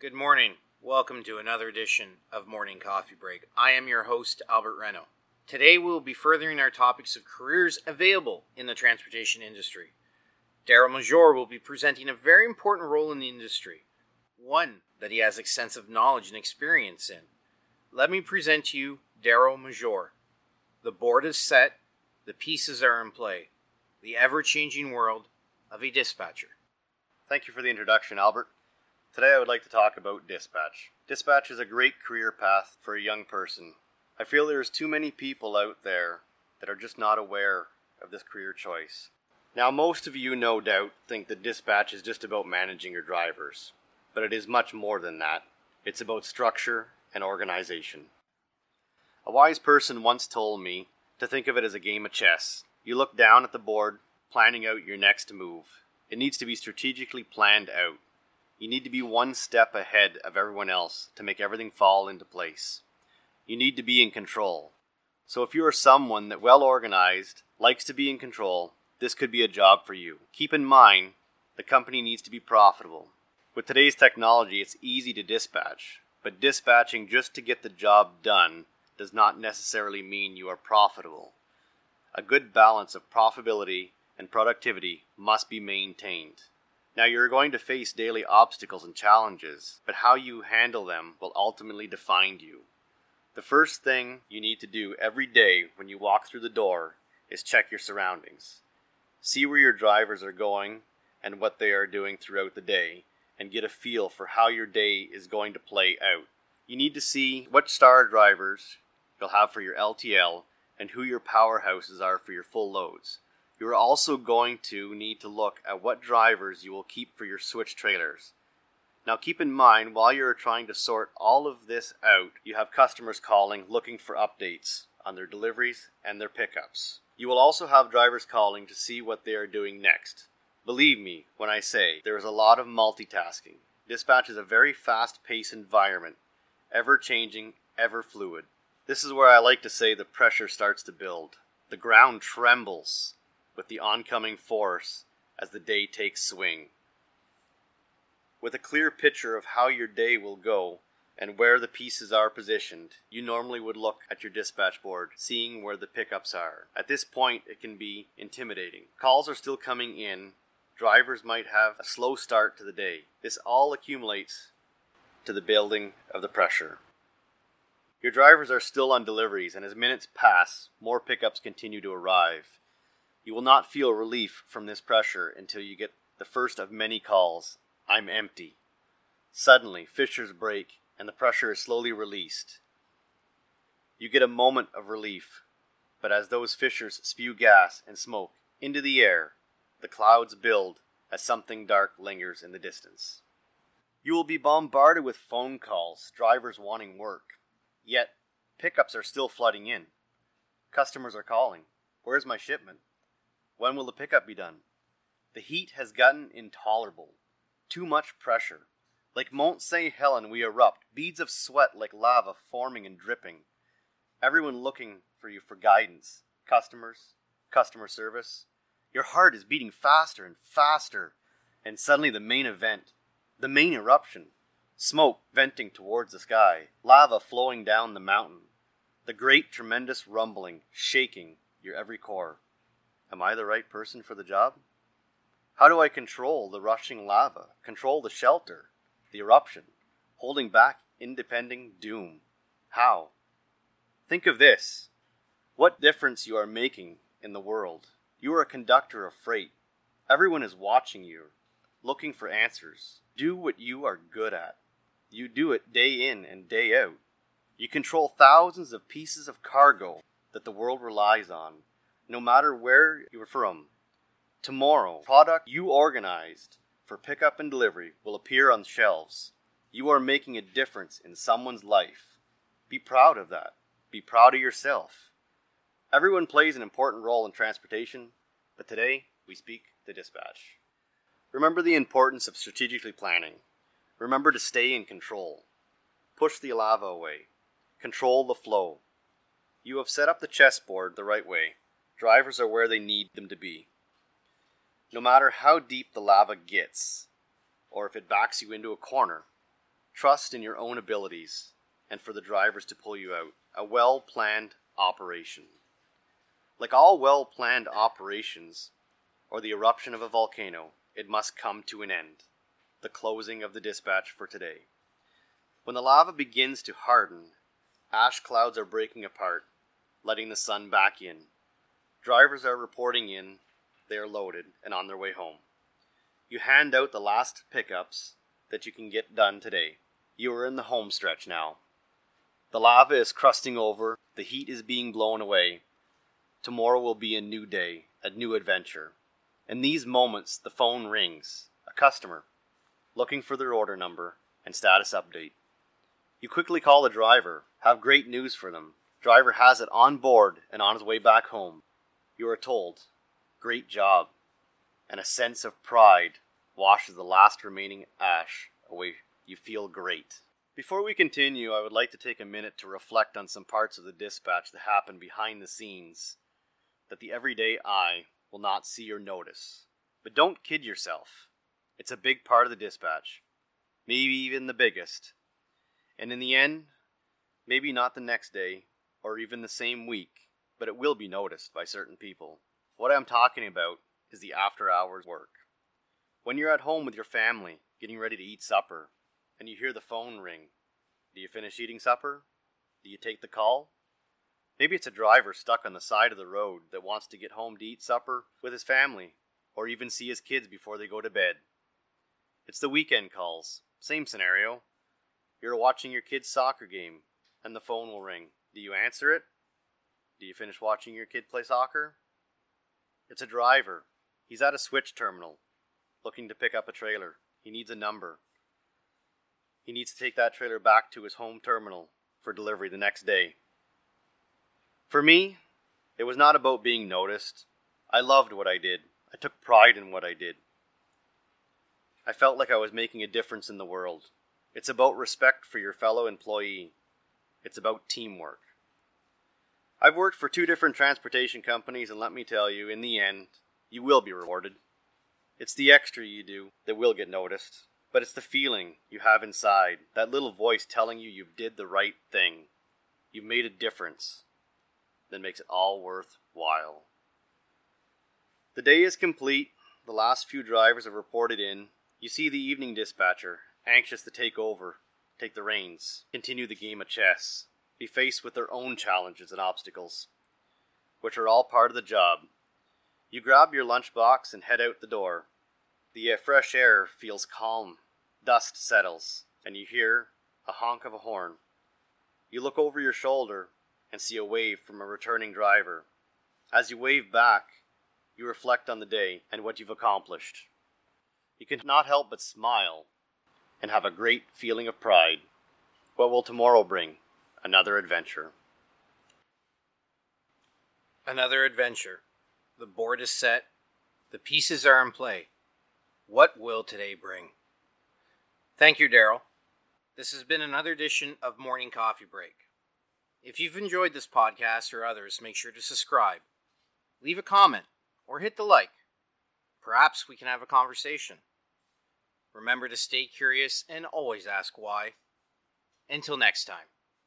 Good morning. Welcome to another edition of Morning Coffee Break. I am your host, Albert Reno. Today we will be furthering our topics of careers available in the transportation industry. Darryl Major will be presenting a very important role in the industry, one that he has extensive knowledge and experience in. Let me present to you Darryl Major. The board is set, the pieces are in play, the ever changing world of a dispatcher. Thank you for the introduction, Albert. Today I would like to talk about dispatch. Dispatch is a great career path for a young person. I feel there's too many people out there that are just not aware of this career choice. Now, most of you, no doubt, think that dispatch is just about managing your drivers, but it is much more than that. It's about structure and organization. A wise person once told me to think of it as a game of chess. You look down at the board, planning out your next move. It needs to be strategically planned out. You need to be one step ahead of everyone else to make everything fall into place. You need to be in control. So if you are someone that well organized, likes to be in control, this could be a job for you. Keep in mind, the company needs to be profitable. With today's technology, it's easy to dispatch, but dispatching just to get the job done does not necessarily mean you are profitable. A good balance of profitability and productivity must be maintained. Now, you're going to face daily obstacles and challenges, but how you handle them will ultimately define you. The first thing you need to do every day when you walk through the door is check your surroundings. See where your drivers are going and what they are doing throughout the day, and get a feel for how your day is going to play out. You need to see what star drivers you'll have for your LTL and who your powerhouses are for your full loads. You are also going to need to look at what drivers you will keep for your switch trailers. Now, keep in mind, while you're trying to sort all of this out, you have customers calling looking for updates on their deliveries and their pickups. You will also have drivers calling to see what they are doing next. Believe me when I say there is a lot of multitasking. Dispatch is a very fast paced environment, ever changing, ever fluid. This is where I like to say the pressure starts to build. The ground trembles with the oncoming force as the day takes swing. With a clear picture of how your day will go, and where the pieces are positioned, you normally would look at your dispatch board, seeing where the pickups are. At this point, it can be intimidating. Calls are still coming in, drivers might have a slow start to the day. This all accumulates to the building of the pressure. Your drivers are still on deliveries, and as minutes pass, more pickups continue to arrive. You will not feel relief from this pressure until you get the first of many calls I'm empty. Suddenly, fissures break and the pressure is slowly released. You get a moment of relief, but as those fissures spew gas and smoke into the air, the clouds build as something dark lingers in the distance. You will be bombarded with phone calls, drivers wanting work. Yet, pickups are still flooding in. Customers are calling. Where's my shipment? When will the pickup be done? The heat has gotten intolerable. Too much pressure. Like Mount St. Helen, we erupt, beads of sweat like lava forming and dripping. Everyone looking for you for guidance. Customers, customer service. Your heart is beating faster and faster. And suddenly, the main event, the main eruption smoke venting towards the sky, lava flowing down the mountain, the great, tremendous rumbling shaking your every core. Am I the right person for the job? How do I control the rushing lava, control the shelter, the eruption, holding back impending doom. How? Think of this. What difference you are making in the world. You are a conductor of freight. Everyone is watching you, looking for answers. Do what you are good at. You do it day in and day out. You control thousands of pieces of cargo that the world relies on, no matter where you're from. Tomorrow, product you organized for pickup and delivery will appear on the shelves. You are making a difference in someone's life. Be proud of that. Be proud of yourself. Everyone plays an important role in transportation, but today we speak the dispatch. Remember the importance of strategically planning. Remember to stay in control. Push the lava away. Control the flow. You have set up the chessboard the right way. Drivers are where they need them to be. No matter how deep the lava gets, or if it backs you into a corner, trust in your own abilities and for the drivers to pull you out. A well planned operation. Like all well planned operations, or the eruption of a volcano, it must come to an end. The closing of the dispatch for today. When the lava begins to harden, ash clouds are breaking apart, letting the sun back in. Drivers are reporting in, they are loaded and on their way home. You hand out the last pickups that you can get done today. You are in the home stretch now. The lava is crusting over, the heat is being blown away. Tomorrow will be a new day, a new adventure. In these moments, the phone rings. A customer, looking for their order number and status update. You quickly call the driver, have great news for them. Driver has it on board and on his way back home. You are told, great job, and a sense of pride washes the last remaining ash away. You feel great. Before we continue, I would like to take a minute to reflect on some parts of the dispatch that happen behind the scenes that the everyday eye will not see or notice. But don't kid yourself. It's a big part of the dispatch, maybe even the biggest. And in the end, maybe not the next day or even the same week, but it will be noticed by certain people. What I'm talking about is the after hours work. When you're at home with your family, getting ready to eat supper, and you hear the phone ring. Do you finish eating supper? Do you take the call? Maybe it's a driver stuck on the side of the road that wants to get home to eat supper with his family, or even see his kids before they go to bed. It's the weekend calls. Same scenario. You're watching your kid's soccer game, and the phone will ring. Do you answer it? Do you finish watching your kid play soccer? It's a driver. He's at a switch terminal, looking to pick up a trailer. He needs a number. He needs to take that trailer back to his home terminal for delivery the next day. For me, it was not about being noticed. I loved what I did. I took pride in what I did. I felt like I was making a difference in the world. It's about respect for your fellow employee. It's about teamwork. I've worked for two different transportation companies, and let me tell you, in the end, you will be rewarded. It's the extra you do that will get noticed. But it's the feeling you have inside, that little voice telling you you did the right thing, you've made a difference, that makes it all worthwhile. The day is complete. The last few drivers have reported in. You see the evening dispatcher, anxious to take over, take the reins, continue the game of chess, be faced with their own challenges and obstacles, which are all part of the job. You grab your lunchbox and head out the door. The uh, fresh air feels calm. Dust settles, and you hear a honk of a horn. You look over your shoulder and see a wave from a returning driver. As you wave back, you reflect on the day and what you've accomplished. You cannot help but smile and have a great feeling of pride. What will tomorrow bring? Another adventure. Another adventure. The board is set. The pieces are in play. What will today bring? Thank you, Darryl. This has been another edition of Morning Coffee Break. If you've enjoyed this podcast or others, make sure to subscribe, leave a comment, or hit the like. Perhaps we can have a conversation. Remember to stay curious and always ask why. Until next time.